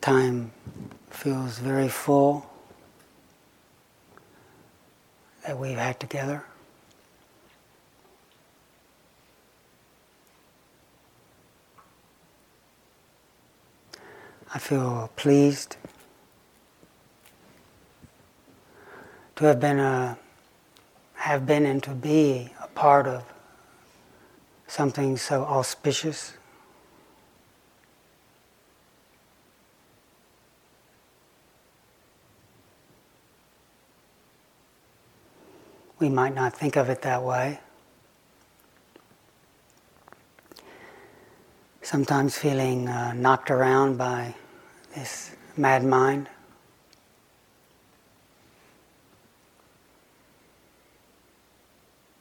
Time feels very full that we've had together. I feel pleased to have been a, have been and to be a part of something so auspicious. We might not think of it that way. Sometimes feeling uh, knocked around by this mad mind.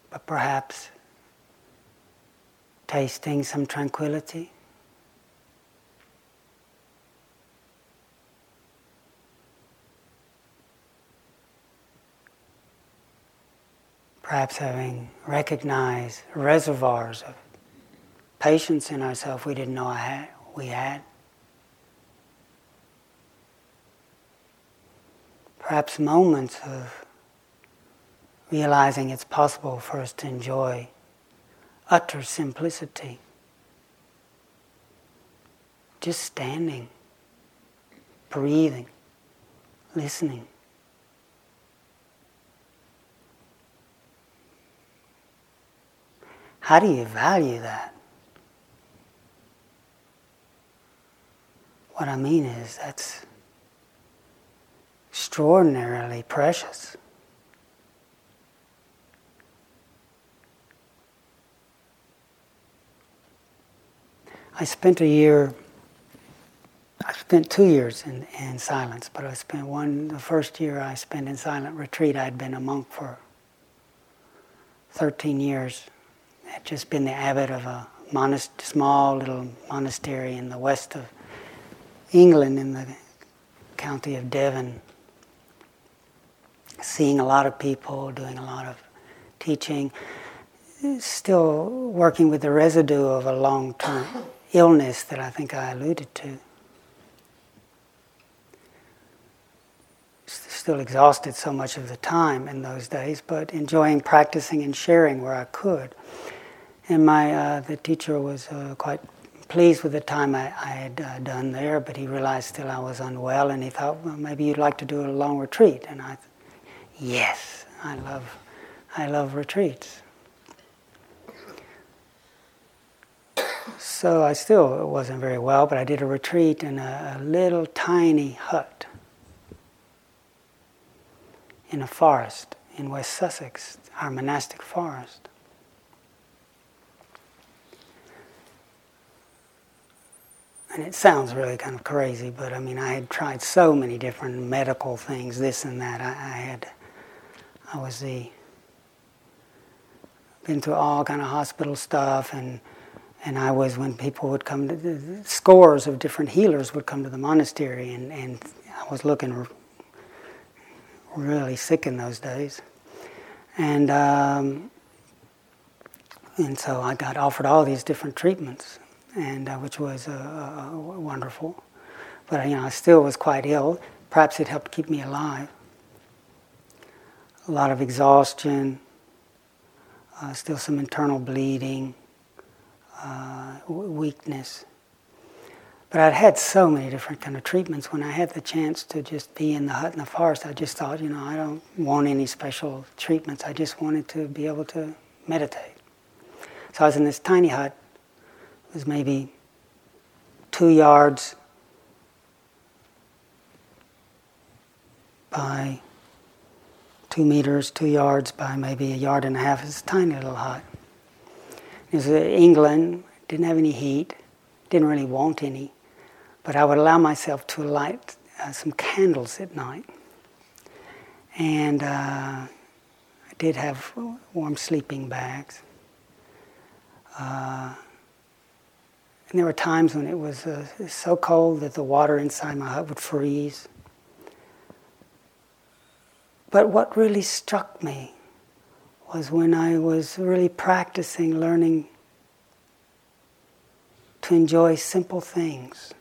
But perhaps tasting some tranquility. Perhaps having recognized reservoirs of patience in ourselves we didn't know had, we had. Perhaps moments of realizing it's possible for us to enjoy utter simplicity. Just standing, breathing, listening. How do you value that? What I mean is, that's extraordinarily precious. I spent a year, I spent two years in, in silence, but I spent one, the first year I spent in silent retreat, I'd been a monk for 13 years. I'd just been the abbot of a monast- small little monastery in the west of England in the county of Devon, seeing a lot of people, doing a lot of teaching, still working with the residue of a long term illness that I think I alluded to. Still exhausted so much of the time in those days, but enjoying practicing and sharing where I could. And my uh, the teacher was uh, quite pleased with the time I, I had uh, done there, but he realized still I was unwell, and he thought, well, maybe you'd like to do a long retreat. And I, yes, I love, I love retreats. So I still wasn't very well, but I did a retreat in a, a little tiny hut in a forest in West Sussex, our monastic forest. And it sounds really kind of crazy, but I mean, I had tried so many different medical things, this and that. I, I had, I was the, been through all kind of hospital stuff and and I was when people would come to scores of different healers would come to the monastery, and, and I was looking really sick in those days, and um, and so I got offered all these different treatments, and uh, which was uh, uh, wonderful, but you know I still was quite ill. Perhaps it helped keep me alive. A lot of exhaustion, uh, still some internal bleeding uh, weakness. But I'd had so many different kind of treatments. When I had the chance to just be in the hut in the forest, I just thought, you know, I don't want any special treatments. I just wanted to be able to meditate. So I was in this tiny hut. Was maybe two yards by two meters, two yards by maybe a yard and a half. It's a tiny little hut. It was England, didn't have any heat, didn't really want any, but I would allow myself to light uh, some candles at night. And uh, I did have warm sleeping bags. Uh, and there were times when it was uh, so cold that the water inside my hut would freeze. But what really struck me was when I was really practicing learning to enjoy simple things.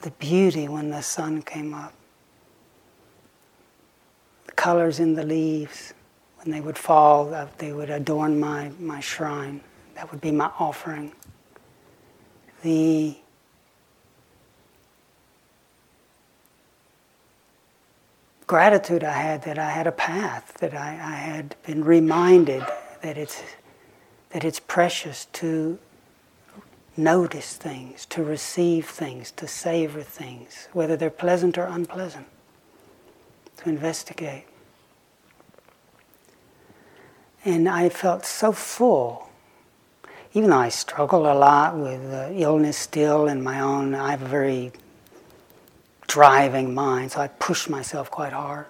the beauty when the sun came up, the colors in the leaves. When they would fall, uh, they would adorn my, my shrine. That would be my offering. The gratitude I had that I had a path, that I, I had been reminded that it's, that it's precious to notice things, to receive things, to savor things, whether they're pleasant or unpleasant, to investigate. And I felt so full, even though I struggle a lot with uh, illness still and my own, I have a very driving mind, so I pushed myself quite hard.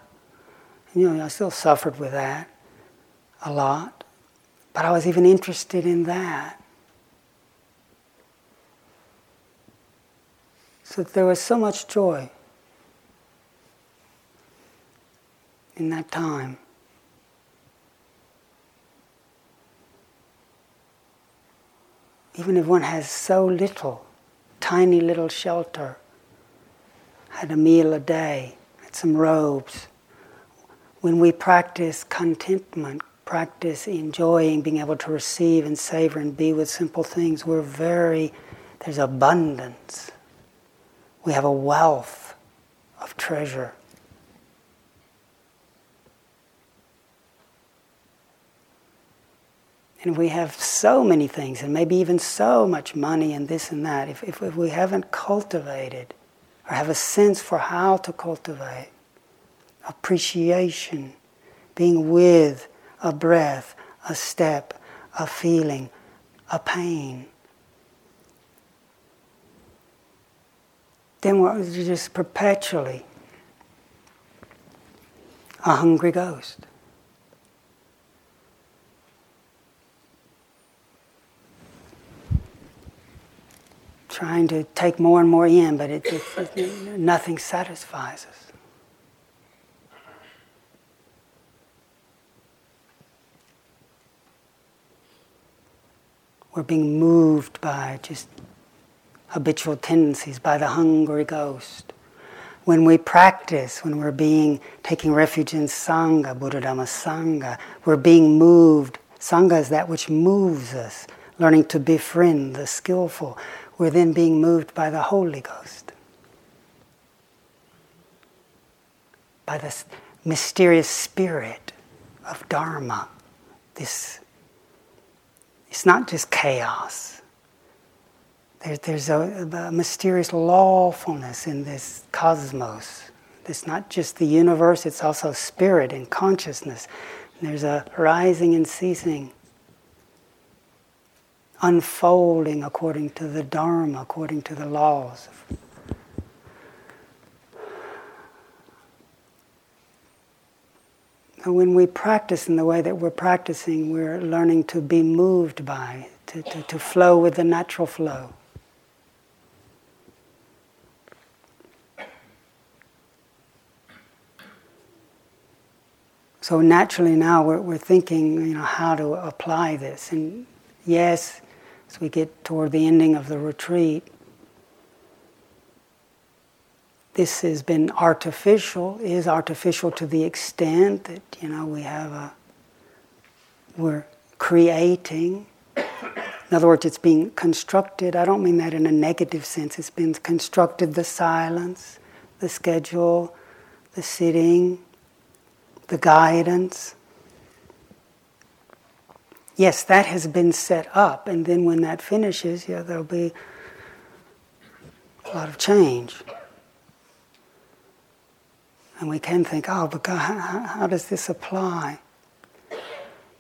And, you know, I still suffered with that a lot, but I was even interested in that. So there was so much joy in that time. Even if one has so little, tiny little shelter had a meal a day, had some robes. When we practice contentment, practice enjoying, being able to receive and savor and be with simple things, we're very, there's abundance. We have a wealth of treasure. And we have so many things, and maybe even so much money and this and that. If, if, we haven't cultivated or have a sense for how to cultivate appreciation, being with a breath, a step, a feeling, a pain. Then we're just perpetually a hungry ghost. Trying to take more and more in, but it, it, it, nothing satisfies us. We're being moved by just habitual tendencies, by the hungry ghost. When we practice, when we're being taking refuge in Sangha, Buddha Dhamma Sangha, we're being moved. Sangha is that which moves us, learning to befriend the skillful we're then being moved by the Holy Ghost, by this mysterious spirit of Dharma. This it's not just chaos. There, there's a, a mysterious lawfulness in this cosmos. It's not just the universe, it's also spirit and consciousness. There's a rising and ceasing unfolding according to the Dharma, according to the laws. And when we practice in the way that we're practicing, we're learning to be moved by, to, to, to flow with the natural flow. So naturally now we're, we're thinking, you know, how to apply this. And yes, as we get toward the ending of the retreat. This has been artificial, is artificial to the extent that, you know, we have a, we're creating. In other words, it's being constructed. I don't mean that in a negative sense. It's been constructed the silence, the schedule, the sitting, the guidance yes, that has been set up, and then when that finishes, yeah, there'll be a lot of change. And we can think, oh, but God, how, how does this apply?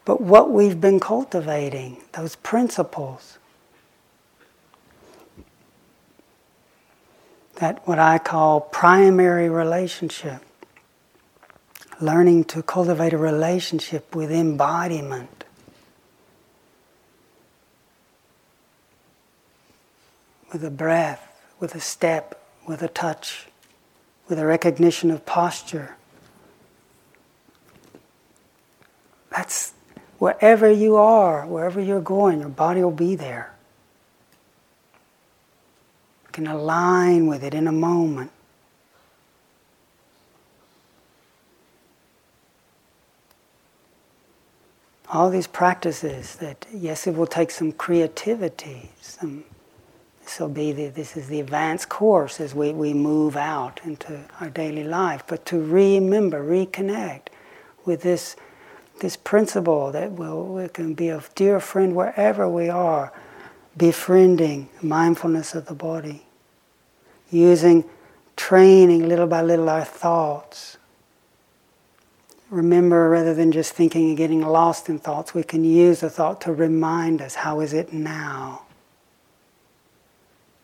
But what we've been cultivating, those principles, that what I call primary relationship, learning to cultivate a relationship with embodiment with a breath, with a step, with a touch, with a recognition of posture. That's wherever you are, wherever you're going, your body will be there. We can align with it in a moment. All these practices that, yes, it will take some creativity, some will be the, this is the advanced course as we, we move out into our daily life. But to remember, reconnect with this this principle that will we can be a dear friend wherever we are, befriending mindfulness of the body, using training little by little our thoughts. Remember, rather than just thinking and getting lost in thoughts, we can use the thought to remind us how is it now?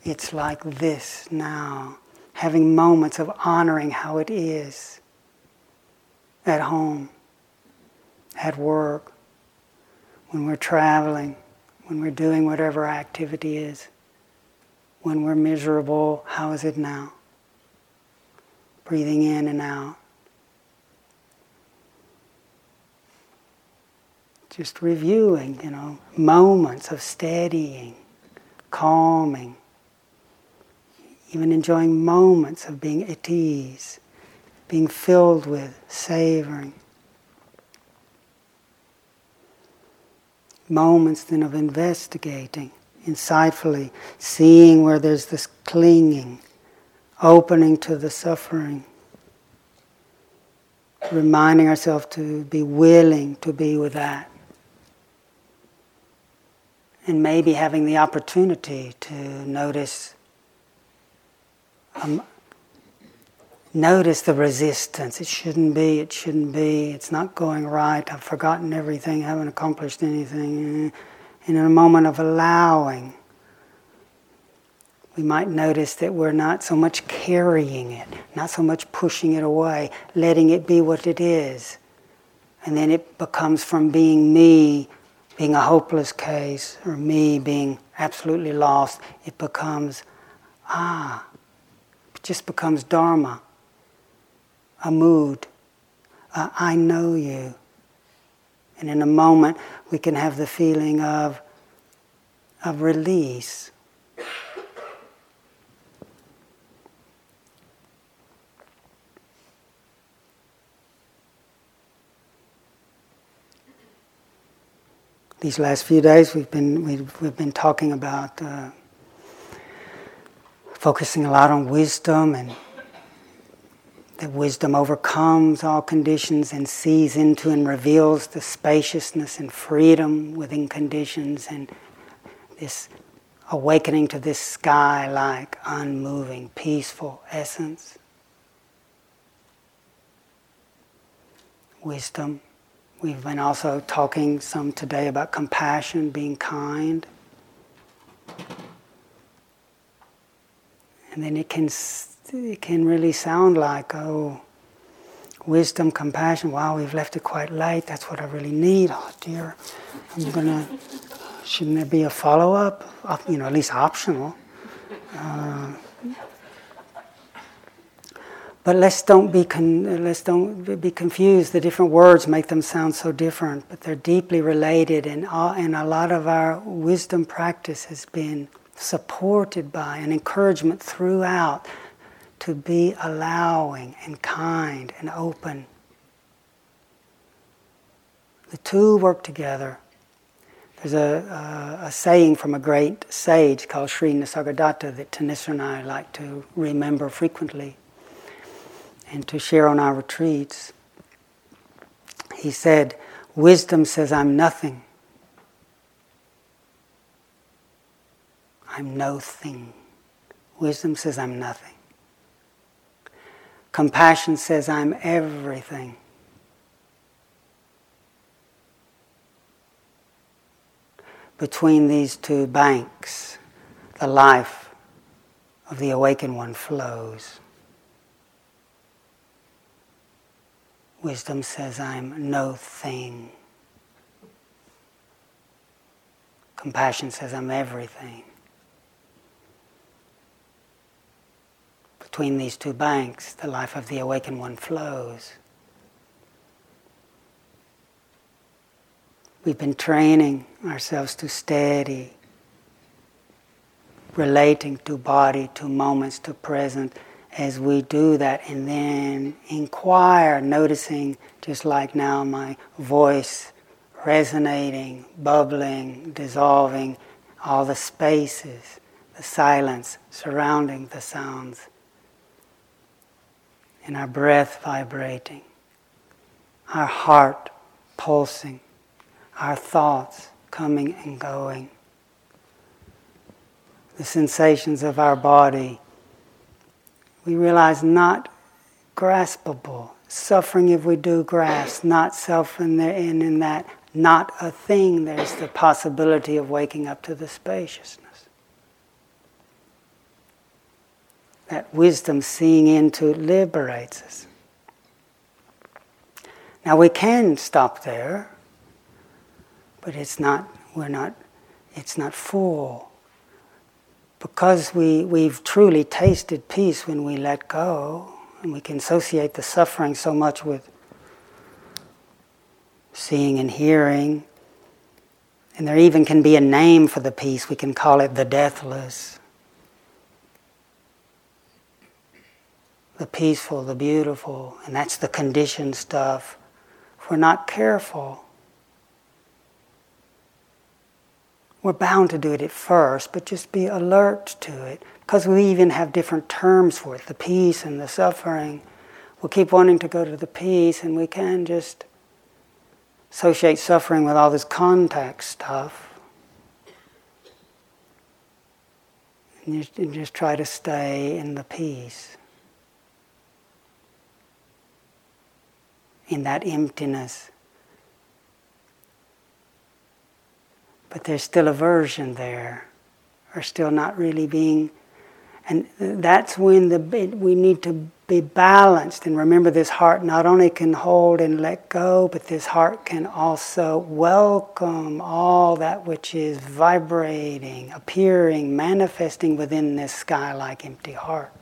It's like this now. Having moments of honoring how it is at home, at work, when we're traveling, when we're doing whatever activity is, when we're miserable, how is it now? Breathing in and out. Just reviewing, you know, moments of steadying, calming, even enjoying moments of being at ease, being filled with savoring. Moments then of investigating, insightfully, seeing where there's this clinging, opening to the suffering, reminding ourselves to be willing to be with that. And maybe having the opportunity to notice um, notice the resistance. It shouldn't be, it shouldn't be, it's not going right, I've forgotten everything, I haven't accomplished anything. And in a moment of allowing, we might notice that we're not so much carrying it, not so much pushing it away, letting it be what it is. And then it becomes from being me, being a hopeless case, or me being absolutely lost, it becomes, ah, just becomes Dharma, a mood. Uh, I know you. And in a moment, we can have the feeling of, of release. These last few days, we've been, we've, we've been talking about. Uh, focusing a lot on wisdom and that wisdom overcomes all conditions and sees into and reveals the spaciousness and freedom within conditions and this awakening to this sky like, unmoving, peaceful essence. Wisdom. We've been also talking some today about compassion, being kind. And then it can, it can really sound like, oh, wisdom, compassion, wow, we've left it quite late, that's what I really need. Oh dear, I'm gonna, shouldn't there be a follow up? You know, at least optional. Uh, but let's don't be con- let's don't be confused. The different words make them sound so different, but they're deeply related. And all, and a lot of our wisdom practice has been supported by and encouragement throughout to be allowing and kind and open. The two work together. There's a, a, a saying from a great sage called Sri Nisargadatta that Thanissara and I like to remember frequently and to share on our retreats. He said, Wisdom says I'm nothing. I'm no thing. Wisdom says I'm nothing. Compassion says I'm everything. Between these two banks, the life of the awakened one flows. Wisdom says I'm no thing. Compassion says I'm everything. Between these two banks, the life of the awakened one flows. We've been training ourselves to steady, relating to body, to moments, to present, as we do that, and then inquire, noticing, just like now, my voice resonating, bubbling, dissolving, all the spaces, the silence surrounding the sounds, and our breath vibrating, our heart pulsing, our thoughts coming and going, the sensations of our body. We realize not graspable. Suffering, if we do grasp, not self in, the, in, in that, not a thing, there's the possibility of waking up to the spaciousness. That wisdom seeing into liberates us. Now we can stop there, but it's not, we're not, it's not full. Because we, we've truly tasted peace when we let go, and we can associate the suffering so much with seeing and hearing. And there even can be a name for the peace. We can call it the deathless, the peaceful, the beautiful. And that's the conditioned stuff. If we're not careful, we're bound to do it at first, but just be alert to it. Because we even have different terms for it the peace and the suffering. We'll keep wanting to go to the peace, and we can just associate suffering with all this contact stuff. And just, and just try to stay in the peace, in that emptiness. But there's still aversion there, or still not really being. And that's when the we need to be balanced and remember this heart not only can hold and let go, but this heart can also welcome all that which is vibrating, appearing, manifesting within this sky like empty heart.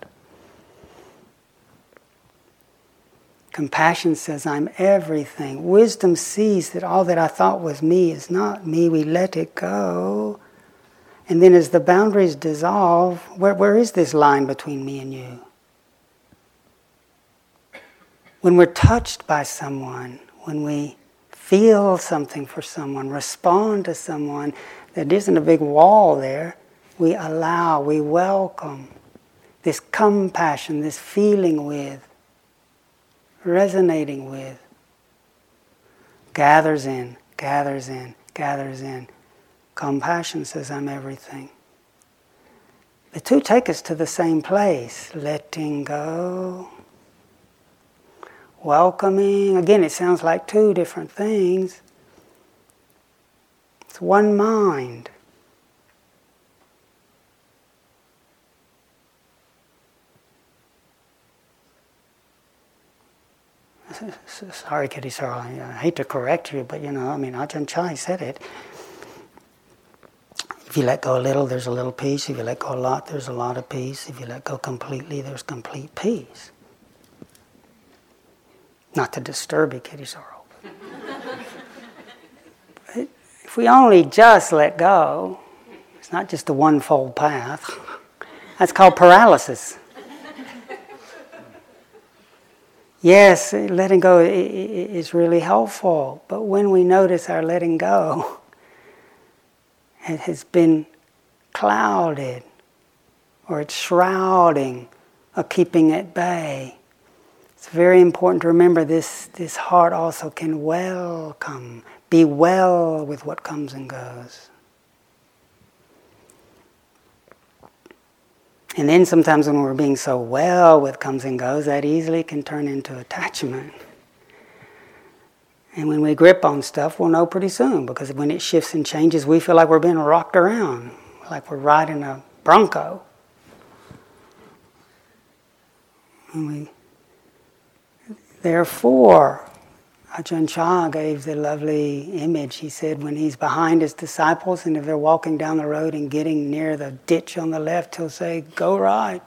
Compassion says, I'm everything. Wisdom sees that all that I thought was me is not me. We let it go. And then as the boundaries dissolve, where, where is this line between me and you? when we're touched by someone, when we feel something for someone, respond to someone, there isn't a big wall there. We allow, we welcome this compassion, this feeling with, resonating with, gathers in, gathers in, gathers in. Compassion says, I'm everything. The two take us to the same place letting go, welcoming. Again, it sounds like two different things. It's one mind. Sorry, Kitty, sorry. I hate to correct you, but you know, I mean, Ajahn Chah said it. If you let go a little, there's a little peace. If you let go a lot, there's a lot of peace. If you let go completely, there's complete peace. Not to disturb you, Kittisaro. if we only just let go, it's not just a one-fold path. That's called paralysis. Yes, letting go is really helpful, but when we notice our letting go, it has been clouded or it's shrouding or keeping at bay it's very important to remember this, this heart also can welcome, be well with what comes and goes. And then sometimes when we're being so well with comes and goes, that easily can turn into attachment. And when we grip on stuff, we'll know pretty soon because when it shifts and changes, we feel like we're being rocked around, like we're riding a bronco. And we Therefore, Ajahn Chah gave the lovely image. He said, when he's behind his disciples and if they're walking down the road and getting near the ditch on the left, he'll say, Go right.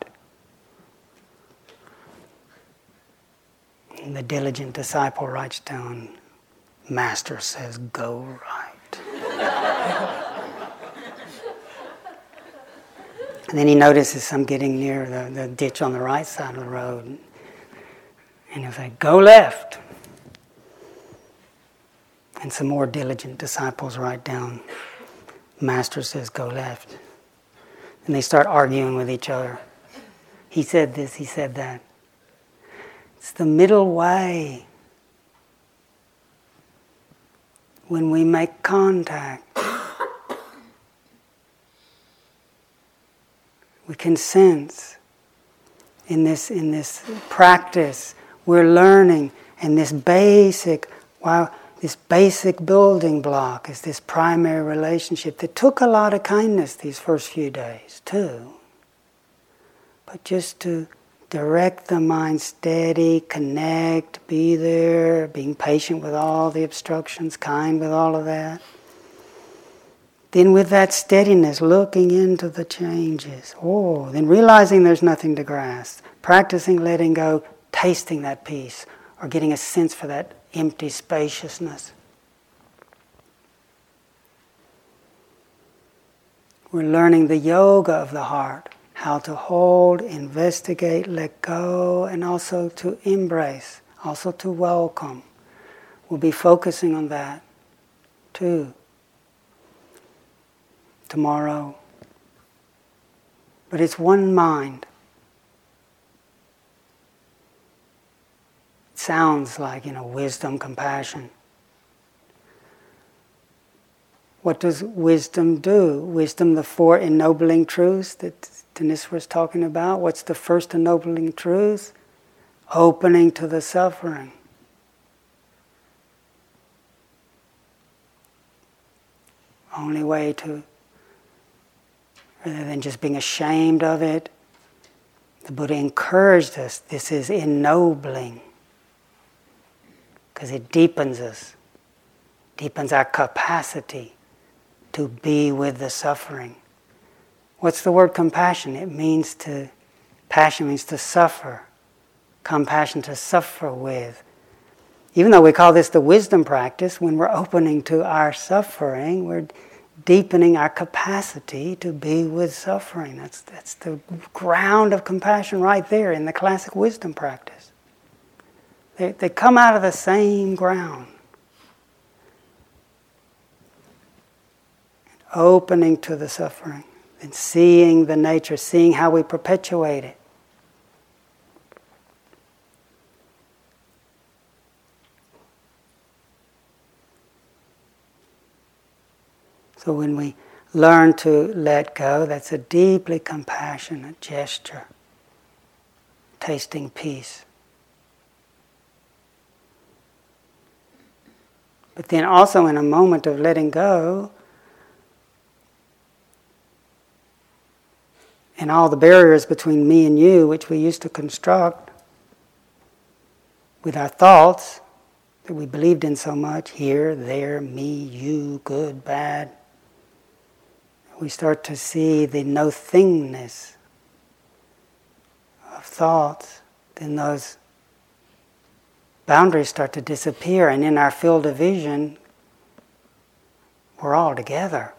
And the diligent disciple writes down, Master says, Go right. And then he notices I'm getting near the, the ditch on the right side of the road. And he'll say, Go left. And some more diligent disciples write down, Master says, Go left. And they start arguing with each other. He said this, he said that. It's the middle way. When we make contact, we can sense in this, in this practice, we're learning, and this basic, wow, this basic building block is this primary relationship that took a lot of kindness these first few days, too. But just to direct the mind steady, connect, be there, being patient with all the obstructions, kind with all of that. Then, with that steadiness, looking into the changes. Oh, then realizing there's nothing to grasp. Practicing letting go, tasting that peace, or getting a sense for that empty spaciousness. We're learning the yoga of the heart, how to hold, investigate, let go, and also to embrace, also to welcome. We'll be focusing on that too tomorrow. But it's one mind. It sounds like, you know, wisdom, compassion. What does wisdom do? Wisdom, the four ennobling truths that Denis was talking about. What's the first ennobling truth? Opening to the suffering. Only way to rather than just being ashamed of it. The Buddha encouraged us this is ennobling because it deepens us, deepens our capacity to be with the suffering. What's the word compassion? It means to, passion means to suffer, compassion to suffer with. Even though we call this the wisdom practice, when we're opening to our suffering, we're deepening our capacity to be with suffering. That's, that's the ground of compassion right there in the classic wisdom practice. They, they come out of the same ground. Opening to the suffering and seeing the nature, seeing how we perpetuate it. So when we learn to let go, that's a deeply compassionate gesture, tasting peace. But then also in a moment of letting go, and all the barriers between me and you, which we used to construct with our thoughts that we believed in so much here, there, me, you, good, bad we start to see the no thingness of thoughts, then those boundaries start to disappear, and in our field of vision, we're all together.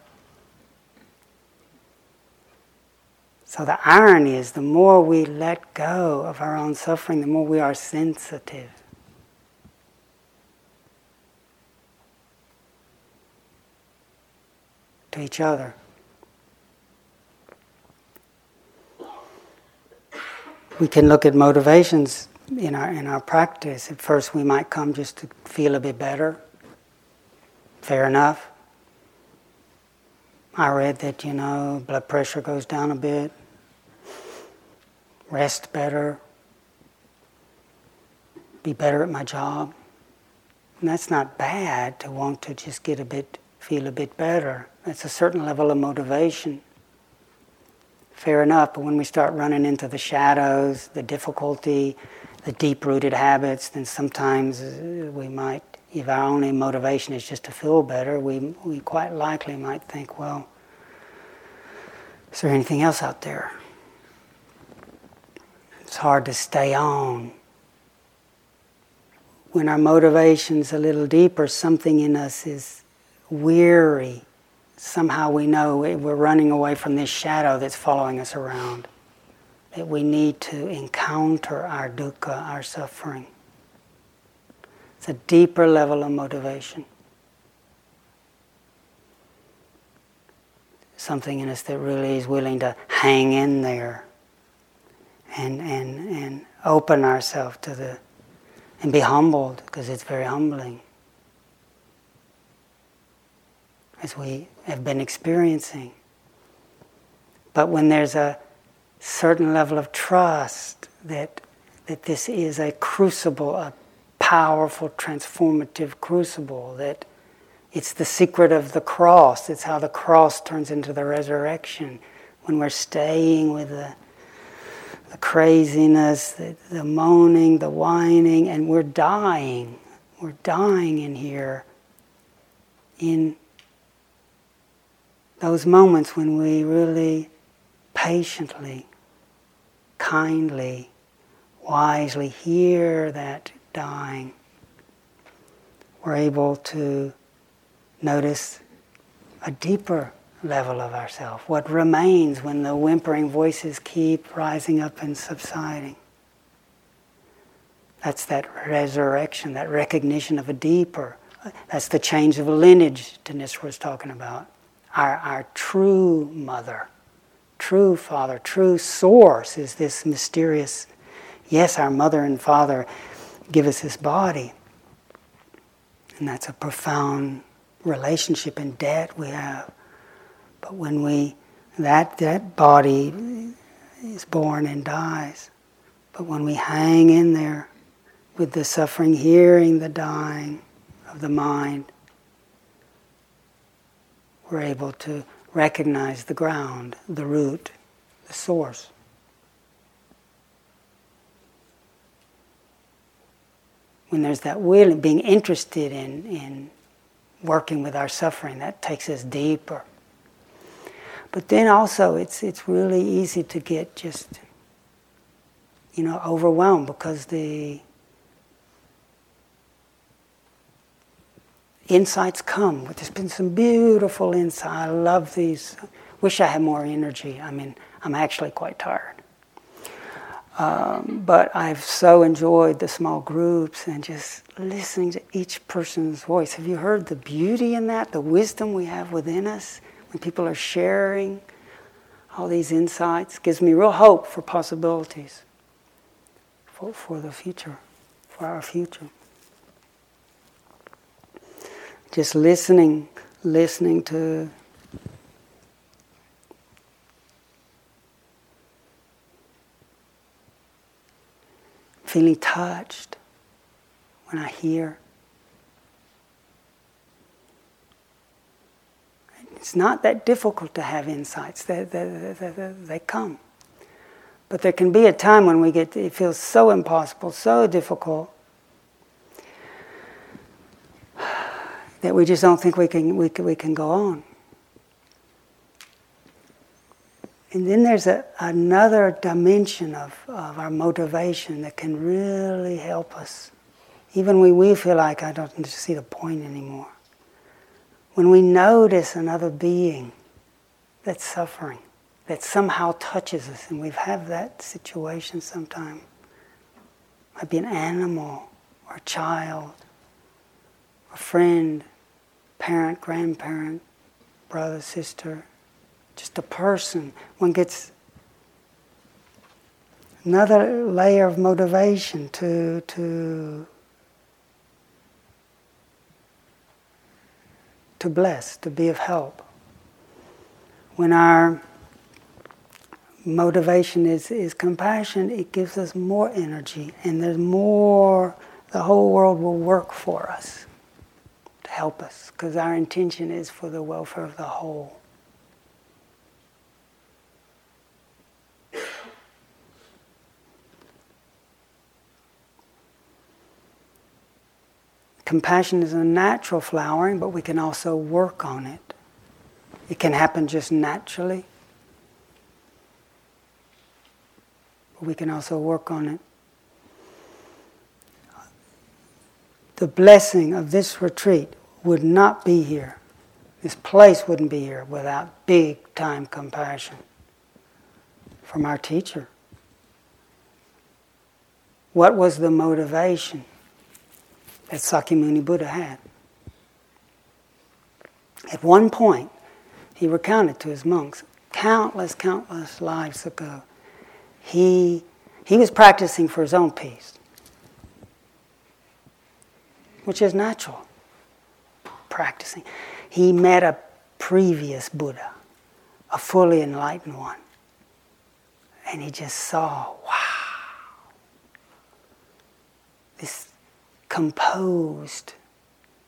So the irony is the more we let go of our own suffering, the more we are sensitive. To each other. we can look at motivations in our in our practice. At first, we might come just to feel a bit better. Fair enough. I read that you know blood pressure goes down a bit, rest better, be better at my job. And that's not bad to want to just get a bit, feel a bit better. That's a certain level of motivation fair enough. But when we start running into the shadows, the difficulty, the deep rooted habits, then sometimes uh, we might, if our only motivation is just to feel better, we, we quite likely might think, well, is there anything else out there? It's hard to stay on. When our motivation's a little deeper, something in us is weary, somehow we know we're running away from this shadow that's following us around. That we need to encounter our dukkha, our suffering. It's a deeper level of motivation. Something in us that really is willing to hang in there and, and, and open ourselves to the, and be humbled because it's very humbling. As we have been experiencing. But when there's a certain level of trust that, that this is a crucible, a powerful, transformative crucible, that it's the secret of the cross, it's how the cross turns into the resurrection. When we're staying with the, the craziness, the, the moaning, the whining, and we're dying. We're dying in here in those moments when we really patiently, kindly, wisely hear that dying, we're able to notice a deeper level of ourself, what remains when the whimpering voices keep rising up and subsiding. That's that resurrection, that recognition of a deeper. That's the change of lineage Thanissara was talking about our, our true mother, true father, true source is this mysterious, yes, our mother and father give us this body. And that's a profound relationship and debt we have. But when we, that, that body is born and dies. But when we hang in there with the suffering, hearing the dying of the mind, we're able to recognize the ground, the root, the source. When there's that will and being interested in, in working with our suffering, that takes us deeper. But then also, it's, it's really easy to get just, you know, overwhelmed because the insights come. There's been some beautiful insights. I love these. Wish I had more energy. I mean, I'm actually quite tired. Um, but I've so enjoyed the small groups and just listening to each person's voice. Have you heard the beauty in that, the wisdom we have within us when people are sharing all these insights? Gives me real hope for possibilities for, for the future, for our future just listening, listening to feeling touched when I hear. It's not that difficult to have insights, they, they, they, they, come. But there can be a time when we get, it feels so impossible, so difficult, that we just don't think we can, we can, we can go on. And then there's a, another dimension of, of our motivation that can really help us. Even when we feel like I don't see the point anymore. When we notice another being that's suffering, that somehow touches us, and we've had that situation sometime. Might be an animal or a child, a friend, parent, grandparent, brother, sister, just a person. One gets another layer of motivation to, to, to bless, to be of help. When our motivation is, is compassion, it gives us more energy and there's more, the whole world will work for us help us, because our intention is for the welfare of the whole. Compassion is a natural flowering, but we can also work on it. It can happen just naturally. But we can also work on it. the blessing of this retreat would not be here. This place wouldn't be here without big time compassion from our teacher. What was the motivation that Sakyamuni Buddha had? At one point, he recounted to his monks, countless, countless lives ago, he, he was practicing for his own peace, which is natural. Practicing. He met a previous Buddha, a fully enlightened one, and he just saw, wow, this composed,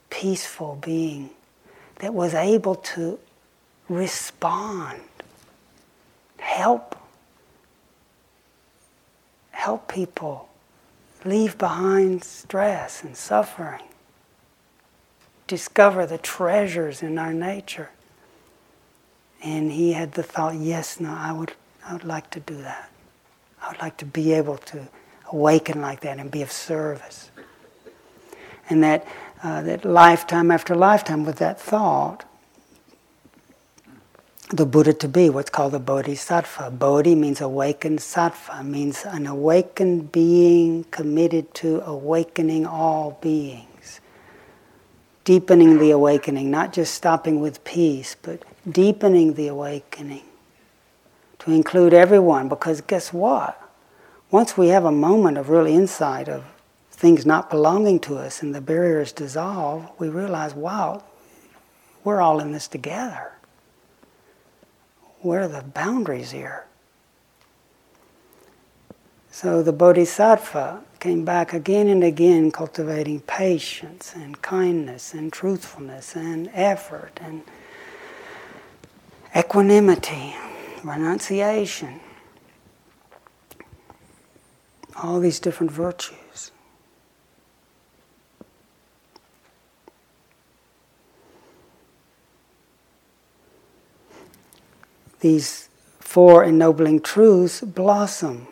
peaceful being that was able to respond, help, help people leave behind stress and suffering, discover the treasures in our nature. And he had the thought, yes, no, I would, I would like to do that. I would like to be able to awaken like that and be of service. And that, uh, that lifetime after lifetime with that thought, the Buddha to be, what's called the Bodhisattva. Bodhi means awakened, sattva means an awakened being committed to awakening all beings. Deepening the awakening, not just stopping with peace, but deepening the awakening to include everyone. Because guess what? Once we have a moment of real insight of things not belonging to us and the barriers dissolve, we realize, wow, we're all in this together where are the boundaries here? So the Bodhisattva came back again and again, cultivating patience and kindness and truthfulness and effort and equanimity, renunciation, all these different virtues. these four ennobling truths blossom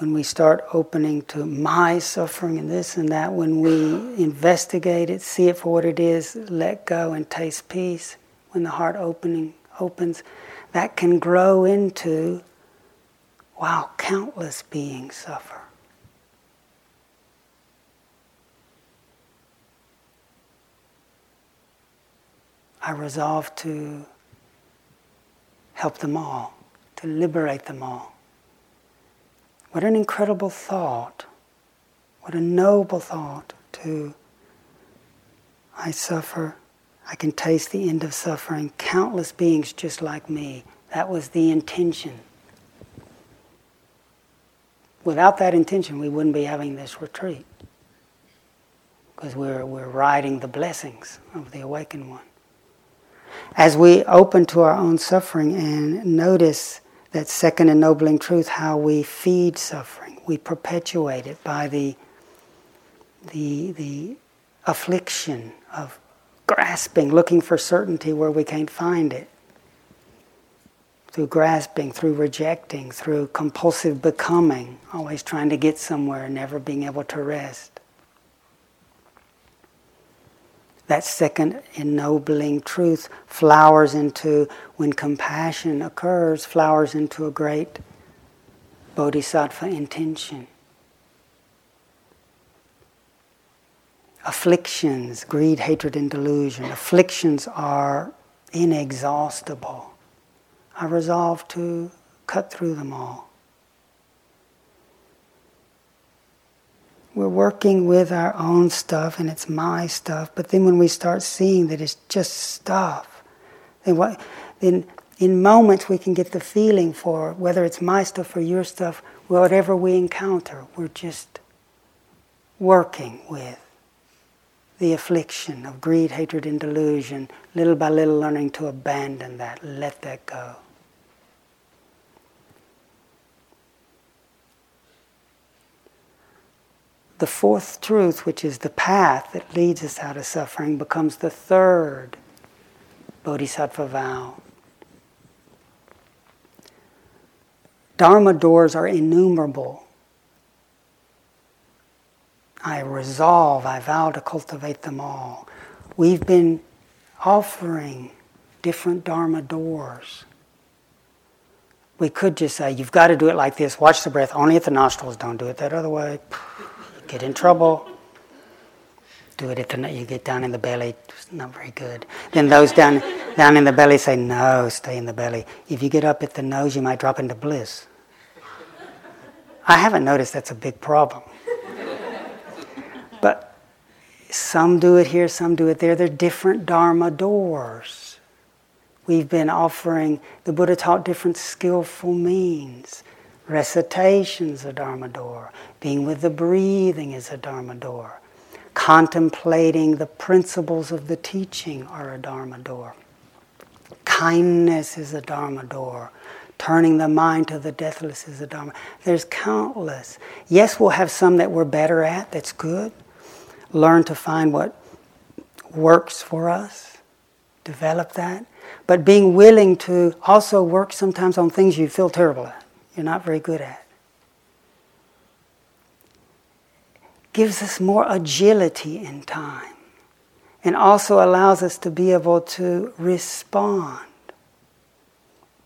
when we start opening to my suffering and this and that, when we investigate it, see it for what it is, let go and taste peace, when the heart opening opens, that can grow into wow, countless beings suffer. I resolve to help them all, to liberate them all. What an incredible thought. What a noble thought to I suffer, I can taste the end of suffering, countless beings just like me. That was the intention. Without that intention, we wouldn't be having this retreat because we're, we're riding the blessings of the awakened one as we open to our own suffering and notice that second ennobling truth, how we feed suffering, we perpetuate it by the, the, the affliction of grasping, looking for certainty where we can't find it. Through grasping, through rejecting, through compulsive becoming, always trying to get somewhere, never being able to rest. That second ennobling truth flowers into, when compassion occurs, flowers into a great bodhisattva intention. Afflictions, greed, hatred, and delusion, afflictions are inexhaustible. I resolve to cut through them all. We're working with our own stuff and it's my stuff. But then when we start seeing that it's just stuff, then what? Then in moments we can get the feeling for whether it's my stuff or your stuff. Whatever we encounter, we're just working with the affliction of greed, hatred, and delusion. Little by little, learning to abandon that, let that go. The fourth truth, which is the path that leads us out of suffering, becomes the third bodhisattva vow. Dharma doors are innumerable. I resolve, I vow to cultivate them all. We've been offering different Dharma doors. We could just say, you've got to do it like this. Watch the breath only at the nostrils. Don't do it that other way. Get in trouble. Do it at the you get down in the belly. It's not very good. Then those down down in the belly say, no, stay in the belly. If you get up at the nose, you might drop into bliss. I haven't noticed that's a big problem. But some do it here, some do it there. They're different Dharma doors. We've been offering, the Buddha taught different skillful means. Recitation's a Dharma door. Being with the breathing is a Dharma door. Contemplating the principles of the teaching are a Dharma door. Kindness is a Dharma door. Turning the mind to the deathless is a Dharma. There's countless. Yes, we'll have some that we're better at, that's good. Learn to find what works for us, develop that. But being willing to also work sometimes on things you feel terrible at, you're not very good at. Gives us more agility in time and also allows us to be able to respond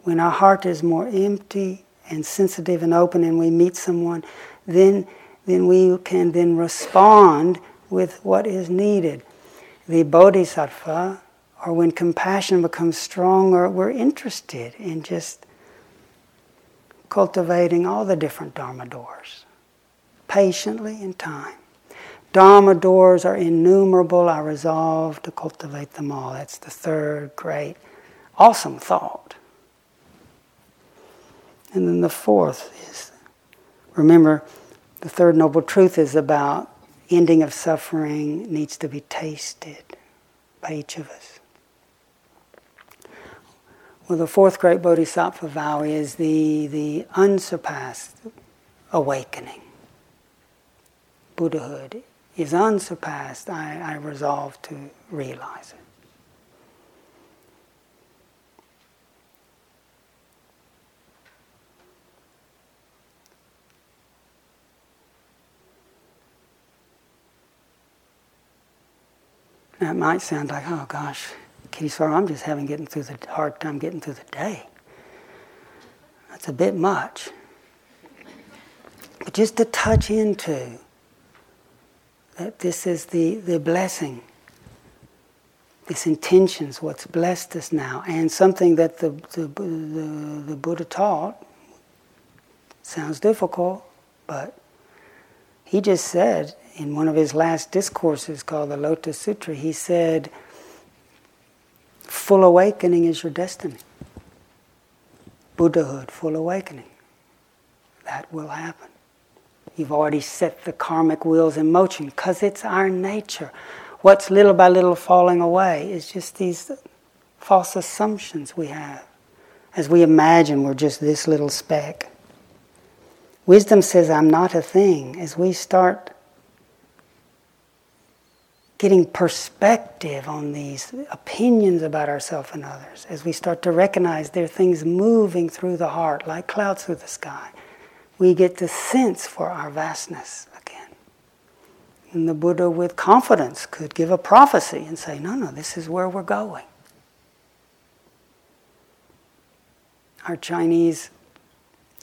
when our heart is more empty and sensitive and open and we meet someone, then, then we can then respond with what is needed. The bodhisattva, or when compassion becomes stronger, we're interested in just cultivating all the different Dharma doors, patiently in time. Dharma doors are innumerable. I resolve to cultivate them all. That's the third great, awesome thought. And then the fourth is remember, the third noble truth is about ending of suffering needs to be tasted by each of us. Well, the fourth great bodhisattva vow is the, the unsurpassed awakening. Buddhahood is unsurpassed. I, I resolve to realize it. That might sound like, oh gosh, Kittisaro, I'm just having getting through the hard time getting through the day. That's a bit much. But just to touch into that this is the, the blessing, this intention's what's blessed us now, and something that the, the, the, the Buddha taught. Sounds difficult, but he just said in one of his last discourses called the Lotus Sutra, he said, Full awakening is your destiny. Buddhahood, full awakening. That will happen. You've already set the karmic wheels in motion because it's our nature. What's little by little falling away is just these false assumptions we have as we imagine we're just this little speck. Wisdom says, I'm not a thing. As we start getting perspective on these opinions about ourselves and others, as we start to recognize there are things moving through the heart like clouds through the sky, we get the sense for our vastness again. And the Buddha, with confidence, could give a prophecy and say, No, no, this is where we're going. Our Chinese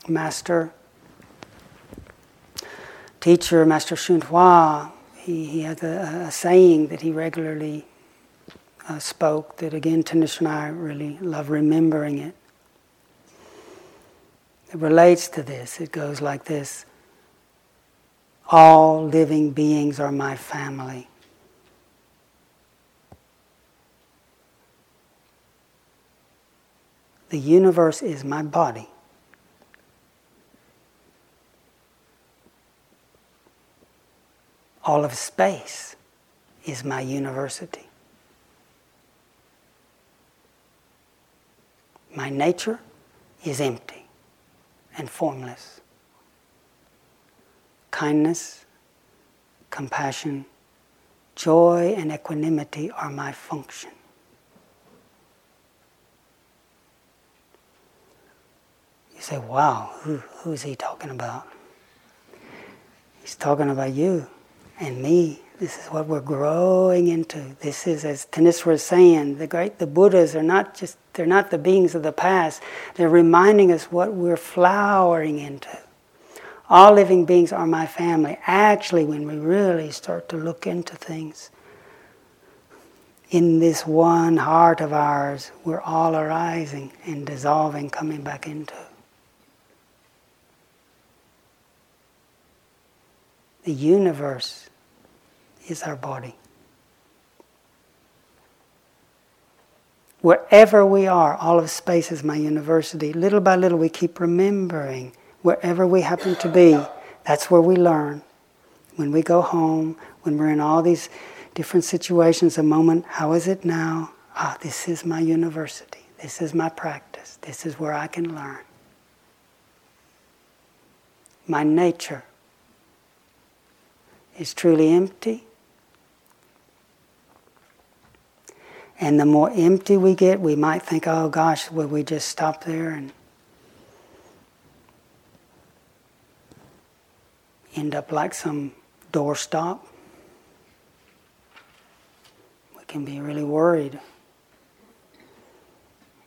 master, teacher, Master Hsuan Hua, he, he has a, a, saying that he regularly uh, spoke that again Thanissara and I really love remembering it. It relates to this. It goes like this All living beings are my family. The universe is my body. All of space is my university. My nature is empty and formless. Kindness, compassion, joy, and equanimity are my function. You say, wow, who, who is he talking about? He's talking about you and me. This is what we're growing into. This is, as Thanissara was saying, the great the Buddhas are not just they're not the beings of the past. They're reminding us what we're flowering into. All living beings are my family. Actually, when we really start to look into things, in this one heart of ours, we're all arising and dissolving, coming back into. The universe is our body. Wherever we are, all of space is my university. Little by little, we keep remembering wherever we happen to be, that's where we learn. When we go home, when we're in all these different situations, a moment, how is it now? Ah, this is my university. This is my practice. This is where I can learn. My nature is truly empty. And the more empty we get, we might think, oh gosh, will we just stop there and end up like some doorstop? We can be really worried.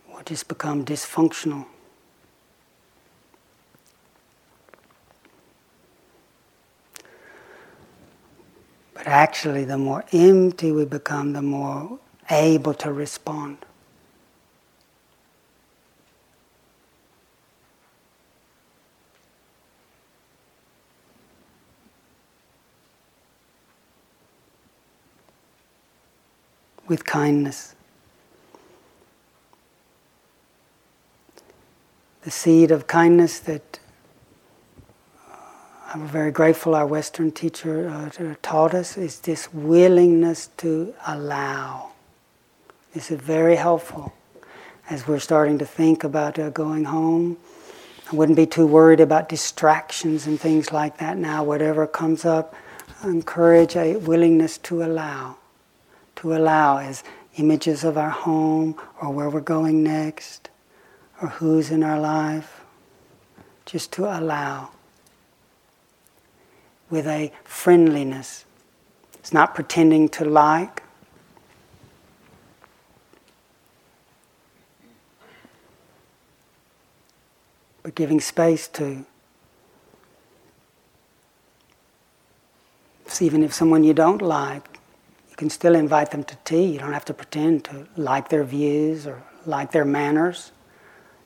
We'll just become dysfunctional. But actually, the more empty we become, the more able to respond. With kindness. The seed of kindness that I'm very grateful our Western teacher uh, taught us is this willingness to allow. This is very helpful as we're starting to think about uh, going home. I wouldn't be too worried about distractions and things like that now. Whatever comes up, encourage a willingness to allow. To allow as images of our home or where we're going next or who's in our life. Just to allow with a friendliness. It's not pretending to like. But giving space to. So even if someone you don't like, you can still invite them to tea. You don't have to pretend to like their views or like their manners,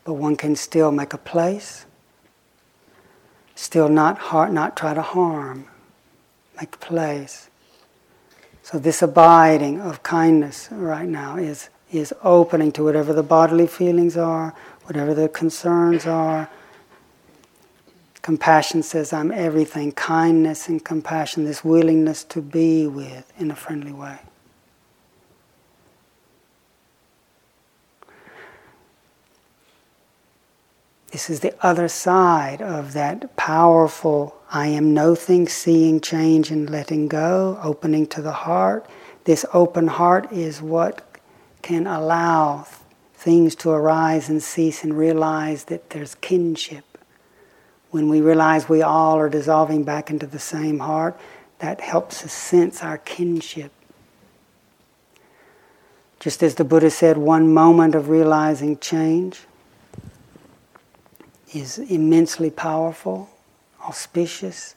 but one can still make a place still not har- not try to harm, make a place. So this abiding of kindness right now is is opening to whatever the bodily feelings are, whatever the concerns are. Compassion says, I'm everything. Kindness and compassion, this willingness to be with in a friendly way. This is the other side of that powerful I am nothing, seeing change and letting go, opening to the heart. This open heart is what can allow things to arise and cease and realize that there's kinship. When we realize we all are dissolving back into the same heart, that helps us sense our kinship. Just as the Buddha said, one moment of realizing change is immensely powerful, auspicious.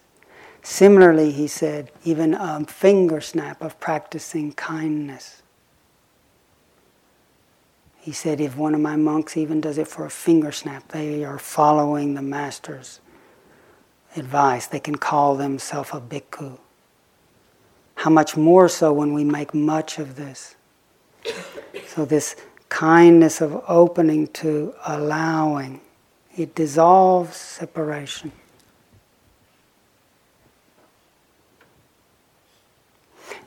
Similarly, he said, even a finger snap of practicing kindness. He said, if one of my monks even does it for a finger snap, they are following the master's advice. They can call themselves a bhikkhu. How much more so when we make much of this? So, this kindness of opening to allowing it dissolves separation.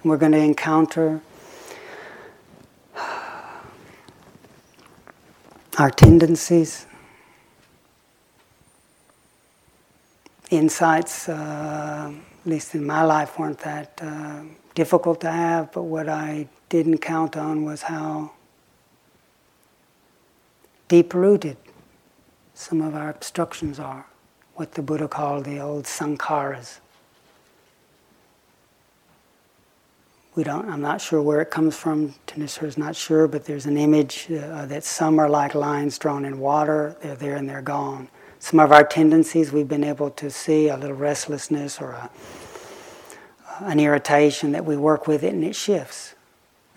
We're going to encounter our tendencies, insights, uh, at least in my life, weren't that uh, difficult to have, but what I didn't count on was how deep rooted some of our obstructions are, what the Buddha called the old sankharas. We don't, I'm not sure where it comes from. Thanissara is not sure, but there's an image uh, that some are like lines drawn in water. They're there and they're gone. Some of our tendencies we've been able to see a little restlessness or a, an irritation that we work with it and it shifts.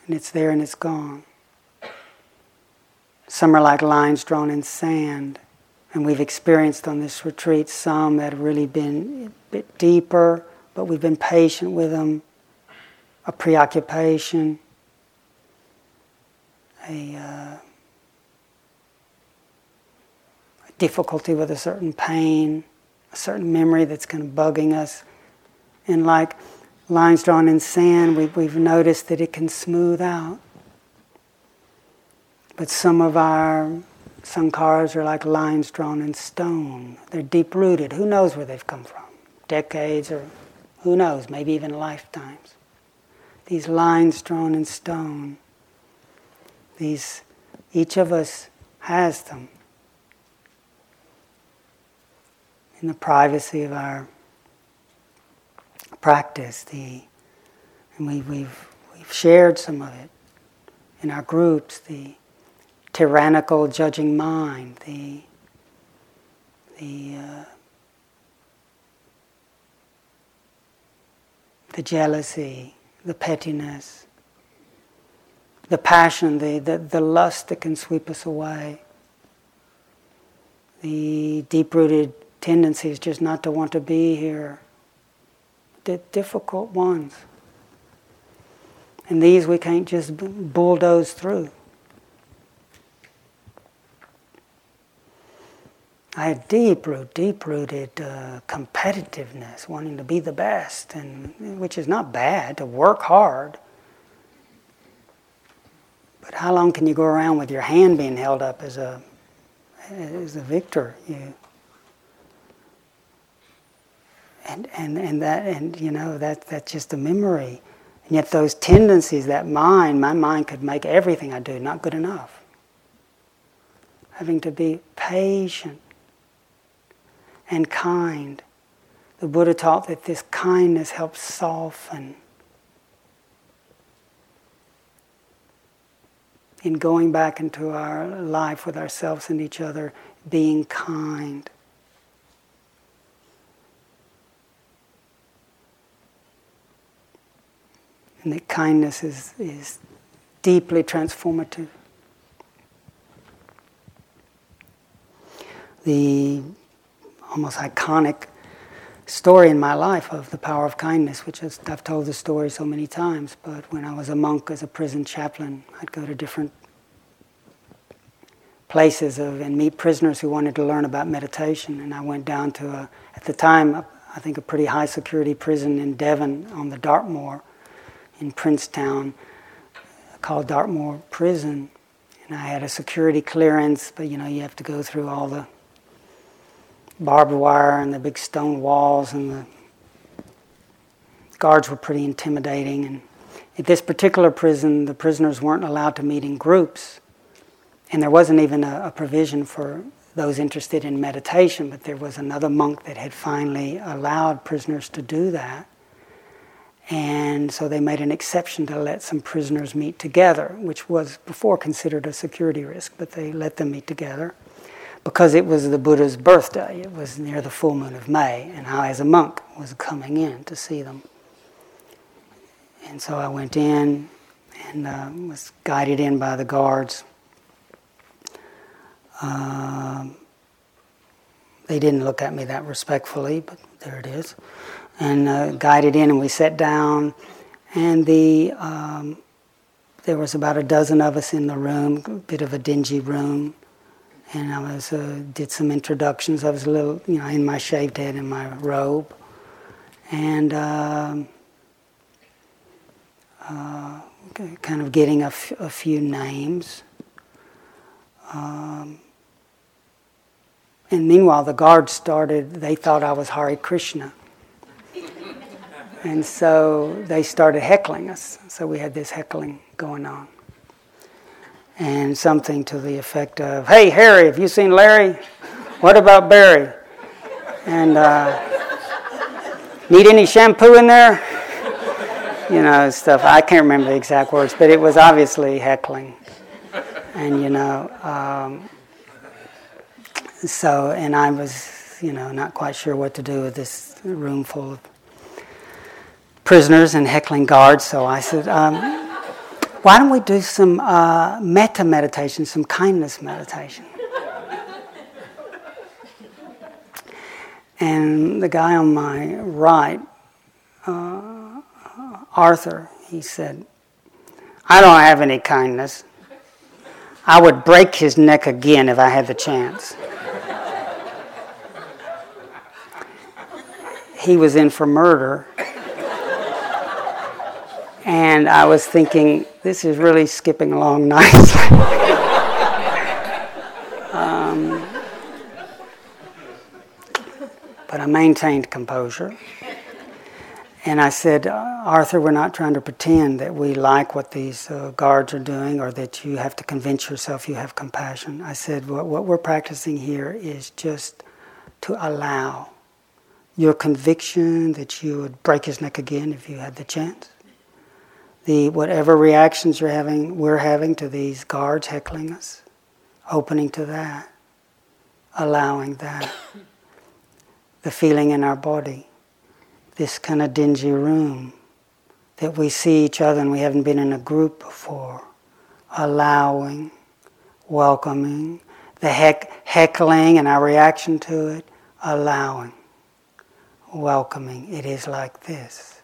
And it's there and it's gone. Some are like lines drawn in sand. And we've experienced on this retreat some that have really been a bit deeper, but we've been patient with them a preoccupation, a, uh, a difficulty with a certain pain, a certain memory that's kind of bugging us. And like lines drawn in sand, we've, we've noticed that it can smooth out. But some of our sankharas are like lines drawn in stone. They're deep rooted. Who knows where they've come from? Decades or who knows, maybe even lifetimes these lines drawn in stone. These, each of us has them in the privacy of our practice. The, and we, we've, we've shared some of it in our groups. The tyrannical, judging mind. The the uh, the jealousy, the pettiness, the passion, the, the, the lust that can sweep us away, the deep rooted tendencies just not to want to be here, the difficult ones. And these we can't just bulldoze through. I had deep root, deep rooted uh, competitiveness, wanting to be the best, and which is not bad to work hard. But how long can you go around with your hand being held up as a as a victor? You and and and that and you know that that's just a memory. And yet those tendencies, that mind, my mind could make everything I do not good enough. Having to be patient and kind. The Buddha taught that this kindness helps soften. In going back into our life with ourselves and each other, being kind. And that kindness is, is deeply transformative. The almost iconic story in my life of the power of kindness, which is, I've told the story so many times. But when I was a monk as a prison chaplain, I'd go to different places of, and meet prisoners who wanted to learn about meditation. And I went down to, a, at the time, I think a pretty high security prison in Devon on the Dartmoor in Princetown called Dartmoor Prison. And I had a security clearance, but you know, you have to go through all the barbed wire and the big stone walls, and the guards were pretty intimidating. And at this particular prison, the prisoners weren't allowed to meet in groups, and there wasn't even a, a provision for those interested in meditation, but there was another monk that had finally allowed prisoners to do that. And so they made an exception to let some prisoners meet together, which was before considered a security risk, but they let them meet together because it was the Buddha's birthday. It was near the full moon of May, and I, as a monk, was coming in to see them. And so I went in and uh, was guided in by the guards. Um, they didn't look at me that respectfully, but there it is. And uh, guided in, and we sat down, and the um, there was about a dozen of us in the room, a bit of a dingy room and I was uh, did some introductions. I was a little, you know, in my shaved head and my robe, and um, uh, kind of getting a, f- a few names. Um, and meanwhile, the guards started. They thought I was Hare Krishna. And so they started heckling us. So we had this heckling going on and something to the effect of, "Hey Harry, have you seen Larry? What about Barry? And uh, need any shampoo in there?" you know, stuff. I can't remember the exact words, but it was obviously heckling. And, you know, um, so, and I was, you know, not quite sure what to do with this room full of prisoners and heckling guards. So I said, um, why don't we do some uh, metta meditation, some kindness meditation? and the guy on my right, uh, Arthur, he said, I don't have any kindness. I would break his neck again if I had the chance. he was in for murder and I was thinking, this is really skipping along nicely. um, but I maintained composure. And I said, Arthur, we're not trying to pretend that we like what these uh, guards are doing or that you have to convince yourself you have compassion. I said, what, what we're practicing here is just to allow your conviction that you would break his neck again if you had the chance the whatever reactions you're having, we're having to these guards heckling us, opening to that, allowing that, the feeling in our body, this kind of dingy room that we see each other and we haven't been in a group before, allowing, welcoming, the heck, heckling and our reaction to it, allowing, welcoming. It is like this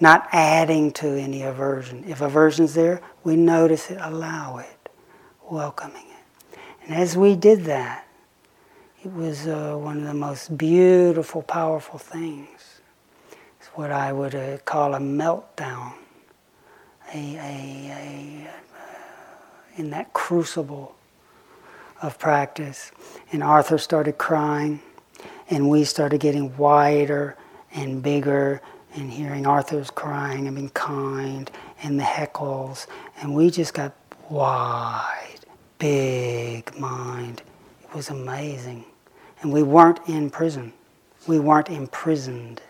not adding to any aversion. If aversion's there, we notice it, allow it, welcoming it. And as we did that, it was uh, one of the most beautiful, powerful things. It's what I would uh, call a meltdown, a, a, a uh, in that crucible of practice. And Arthur started crying, and we started getting wider and bigger and hearing Arthur's crying and being kind and the heckles, and we just got wide, big mind. It was amazing. And we weren't in prison. We weren't imprisoned.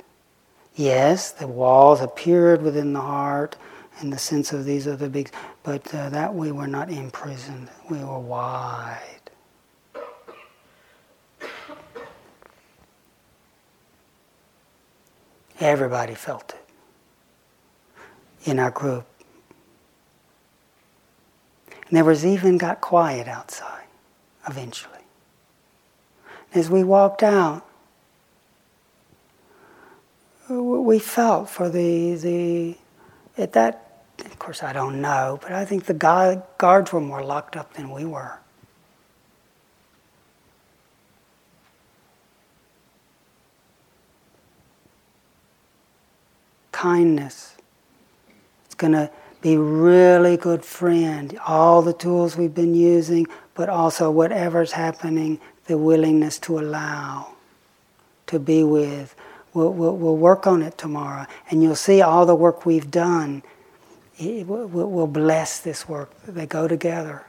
Yes, the walls appeared within the heart and the sense of these other big, but uh, that we were not imprisoned. We were wide. Everybody felt it in our group. And there was even got quiet outside eventually. As we walked out, we felt for the, the at that, of course I don't know, but I think the guards were more locked up than we were. Kindness. It's going to be really good friend. All the tools we've been using, but also whatever's happening, the willingness to allow, to be with. We'll, we'll, we'll work on it tomorrow, and you'll see all the work we've done. It, we'll, we'll bless this work. They go together.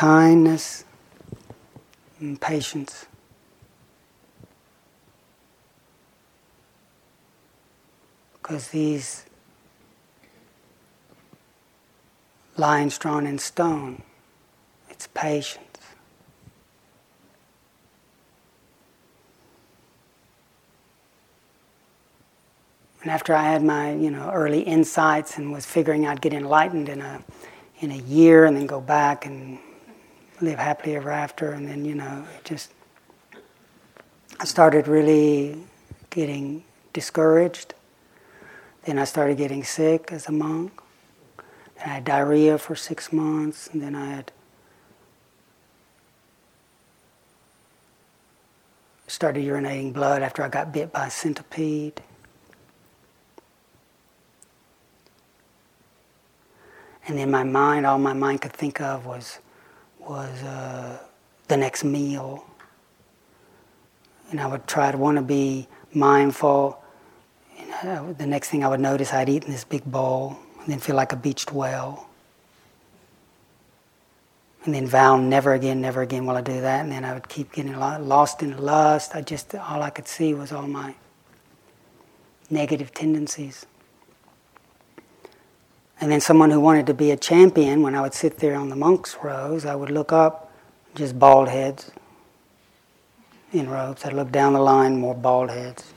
Kindness and patience. Because these lines drawn in stone, it's patience. And after I had my, you know, early insights and was figuring I'd get enlightened in a in a year and then go back and live happily ever after. And then, you know, it just, I started really getting discouraged. Then I started getting sick as a monk. Then I had diarrhea for six months, and then I had started urinating blood after I got bit by a centipede. And in my mind, all my mind could think of was was uh, the next meal. And I would try to want to be mindful. And, the next thing I would notice, I'd eaten this big bowl. and then feel like a beached whale. And then vow never again, never again will I do that. And then I would keep getting lost in lust. I just, all I could see was all my negative tendencies. And then someone who wanted to be a champion, when I would sit there on the monks' rows, I would look up, just bald heads in robes. I'd look down the line, more bald heads.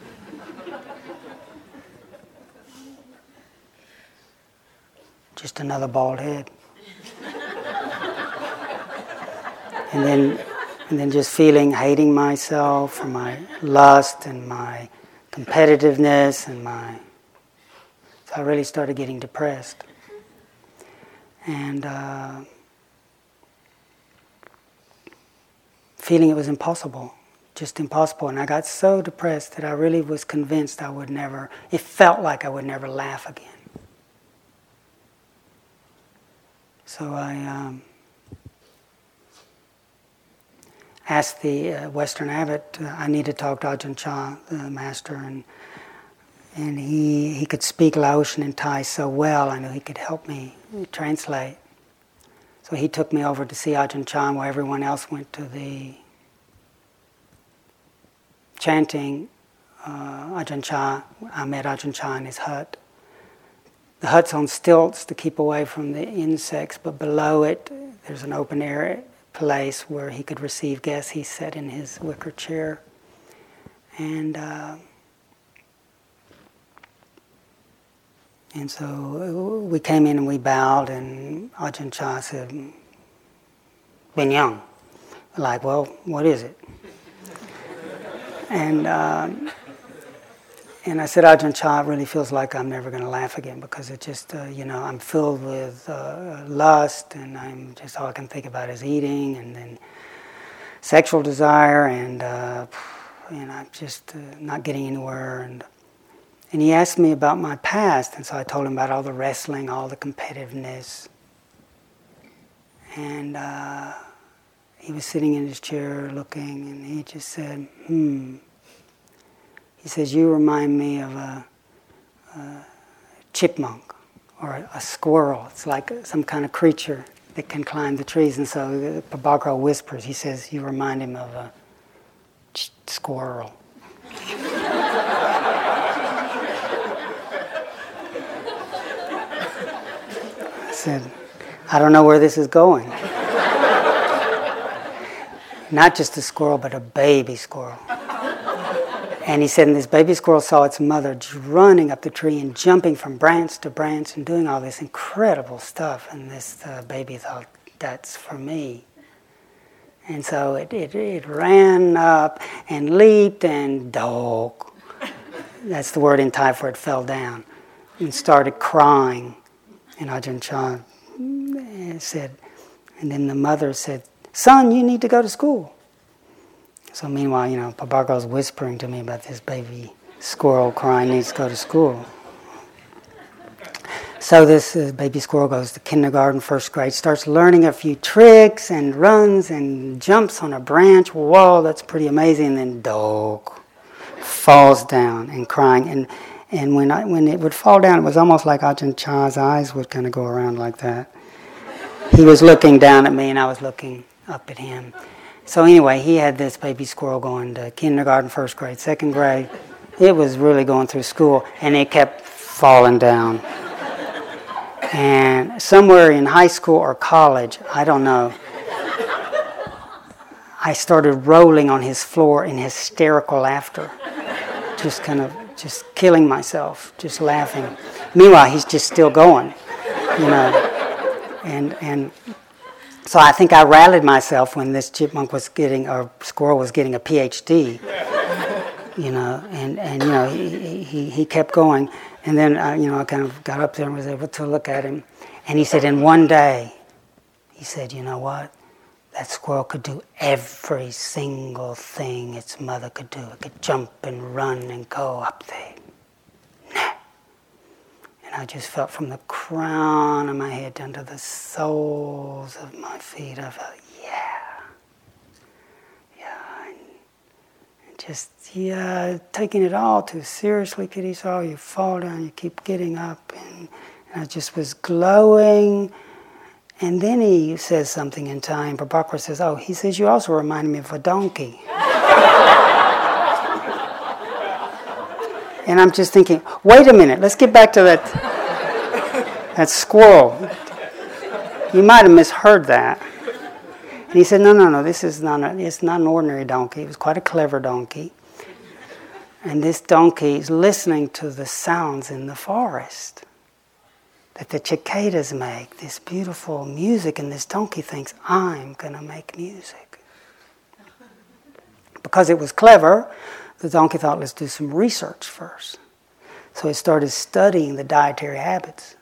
just another bald head. and then and then just feeling hating myself for my lust and my competitiveness and my so I really started getting depressed and uh, feeling it was impossible just impossible. And I got so depressed that I really was convinced I would never it felt like I would never laugh again. So I um, asked the uh, Western abbot, uh, I need to talk to Ajahn Chah, the master, and and he, he could speak Laotian and Thai so well, I knew he could help me translate. So he took me over to see Ajahn Chah, where everyone else went to the chanting uh, Ajahn Chah. I met Ajahn Chah in his hut. The hut's on stilts to keep away from the insects, but below it there's an open air place where he could receive guests. He sat in his wicker chair. And, uh, and so we came in and we bowed, and Ajahn Chah said, Binyang. Like, well, what is it? and um, and I said, Ajahn Chah, it really feels like I'm never going to laugh again because it just, uh, you know, I'm filled with uh, lust and I'm just, all I can think about is eating and then sexual desire and, uh, and I'm just uh, not getting anywhere. And, and he asked me about my past, and so I told him about all the wrestling, all the competitiveness. And uh, he was sitting in his chair looking, and he just said, hmm. He says, You remind me of a, a chipmunk or a, squirrel. It's like some kind of creature that can climb the trees. And so Pabhakaro whispers, he says, You remind him of a ch- squirrel. Said, I don't know where this is going. Not just a squirrel, but a baby squirrel. And he said, and this baby squirrel saw its mother running up the tree and jumping from branch to branch and doing all this incredible stuff. And this uh, baby thought, that's for me. And so it, it, it ran up and leaped and dog. That's the word in Thai for it fell down. And started crying. And Ajahn Chah eh, said, and then the mother said, Son, you need to go to school. So meanwhile, you know, Pabhakaro's whispering to me about this baby squirrel crying needs to go to school. So this uh, baby squirrel goes to kindergarten, first grade, starts learning a few tricks and runs and jumps on a branch. Whoa, that's pretty amazing. And then dog falls down and crying. And and when I, when it would fall down, it was almost like Ajahn Chah's eyes would kind of go around like that. He was looking down at me, and I was looking up at him. So anyway, he had this baby squirrel going to kindergarten, first grade, second grade. It was really going through school, and it kept falling down. And somewhere in high school or college, I don't know, I started rolling on his floor in hysterical laughter, just kind of just killing myself, just laughing. Meanwhile, he's just still going, you know, and and so I think I rallied myself when this chipmunk was getting, or squirrel was getting a PhD, you know, and, and you know, he, he, he kept going. And then, uh, you know, I kind of got up there and was able to look at him. And he said, in one day, he said, you know what? That squirrel could do every single thing its mother could do. It could jump and run and go up there. And I just felt from the crown of my head down to the soles of my feet, I felt, yeah. Yeah. And, just, yeah, taking it all too seriously, Kitty Saw. You fall down, you keep getting up. And, And I just was glowing. And then he says something in Thai. Pabhakaro says, Oh, he says, You also remind me of a donkey. and I'm just thinking, Wait a minute, let's get back to that, that squirrel. You might have misheard that. And he said, No, no, no, this is not, a, it's not an ordinary donkey. It was quite a clever donkey. And this donkey is listening to the sounds in the forest that the cicadas make, this beautiful music, and this donkey thinks, I'm going to make music. Because it was clever, the donkey thought, let's do some research first. So he started studying the dietary habits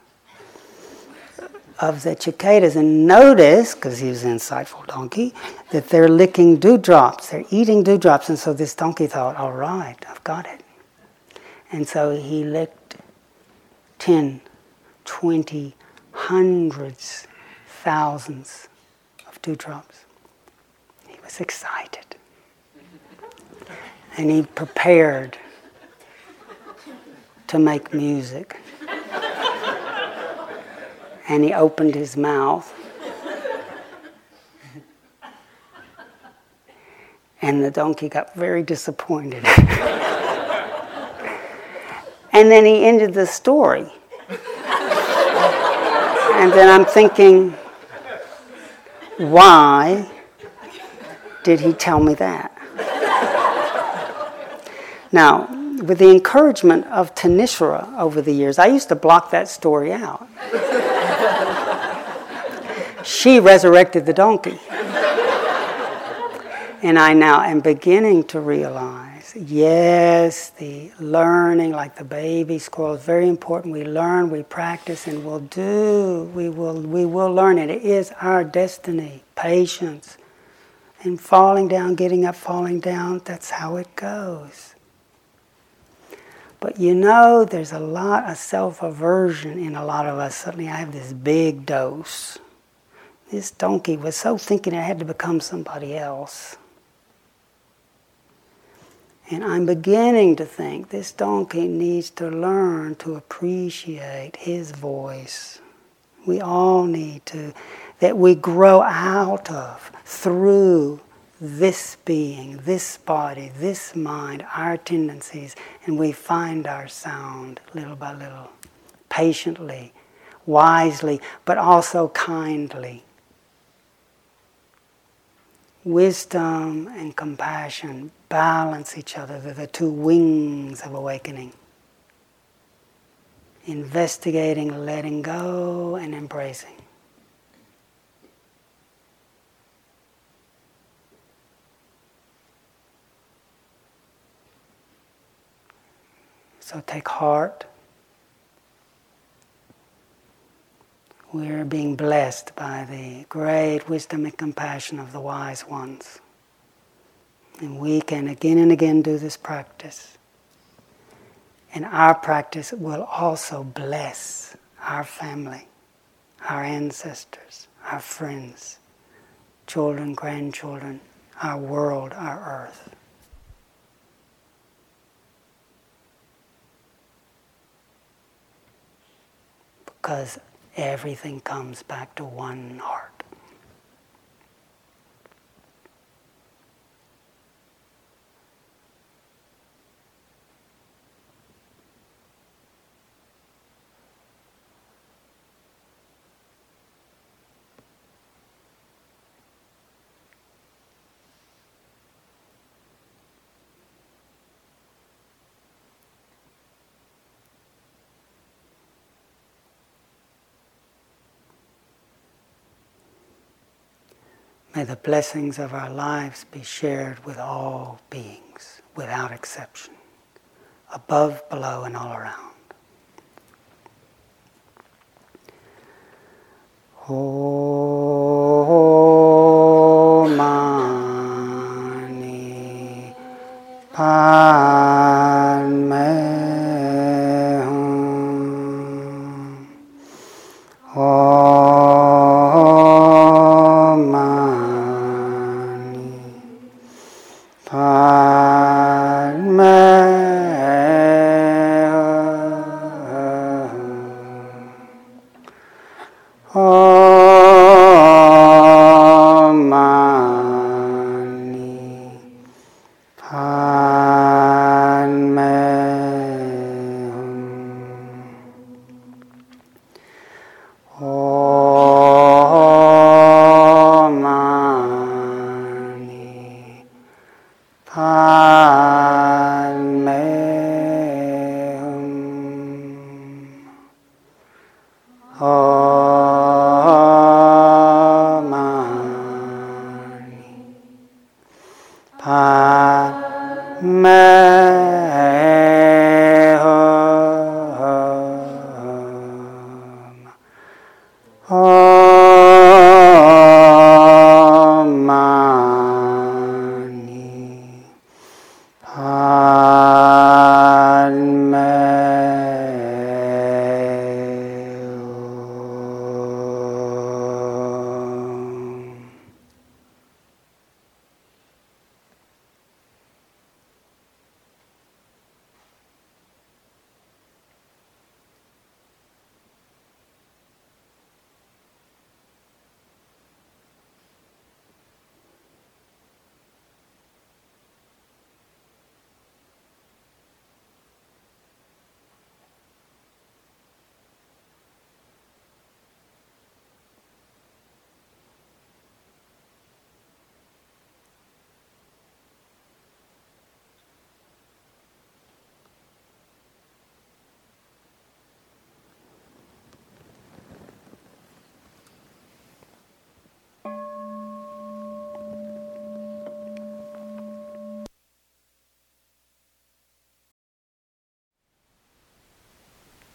of the cicadas and noticed, because he was an insightful donkey, that they're licking dewdrops, they're eating dewdrops. And so this donkey thought, all right, I've got it. And so he licked 10 20, hundreds, thousands of dewdrops. He was excited. And he prepared to make music. And he opened his mouth. And the donkey got very disappointed. and then he ended the story and then I'm thinking, why did he tell me that? Now, with the encouragement of Thanissara over the years, I used to block that story out. she resurrected the donkey. And I now am beginning to realize yes, the learning, like the baby squirrel, is very important. We learn, we practice, and we'll do. We will, we will learn it. It is our destiny. Patience. And falling down, getting up, falling down, that's how it goes. But you know, there's a lot of self aversion in a lot of us. Suddenly, I have this big dose. This donkey was so thinking it had to become somebody else. And I'm beginning to think this donkey needs to learn to appreciate his voice. We all need to, that we grow out of, through this being, this body, this mind, our tendencies, and we find our sound little by little, patiently, wisely, but also kindly wisdom and compassion balance each other. They're the two wings of awakening. Investigating, letting go, and embracing. So take heart. We're being blessed by the great wisdom and compassion of the wise ones. And we can again and again do this practice. And our practice will also bless our family, our ancestors, our friends, children, grandchildren, our world, our earth. Because everything comes back to one heart. May the blessings of our lives be shared with all beings, without exception, above, below, and all around. Om Mani Padme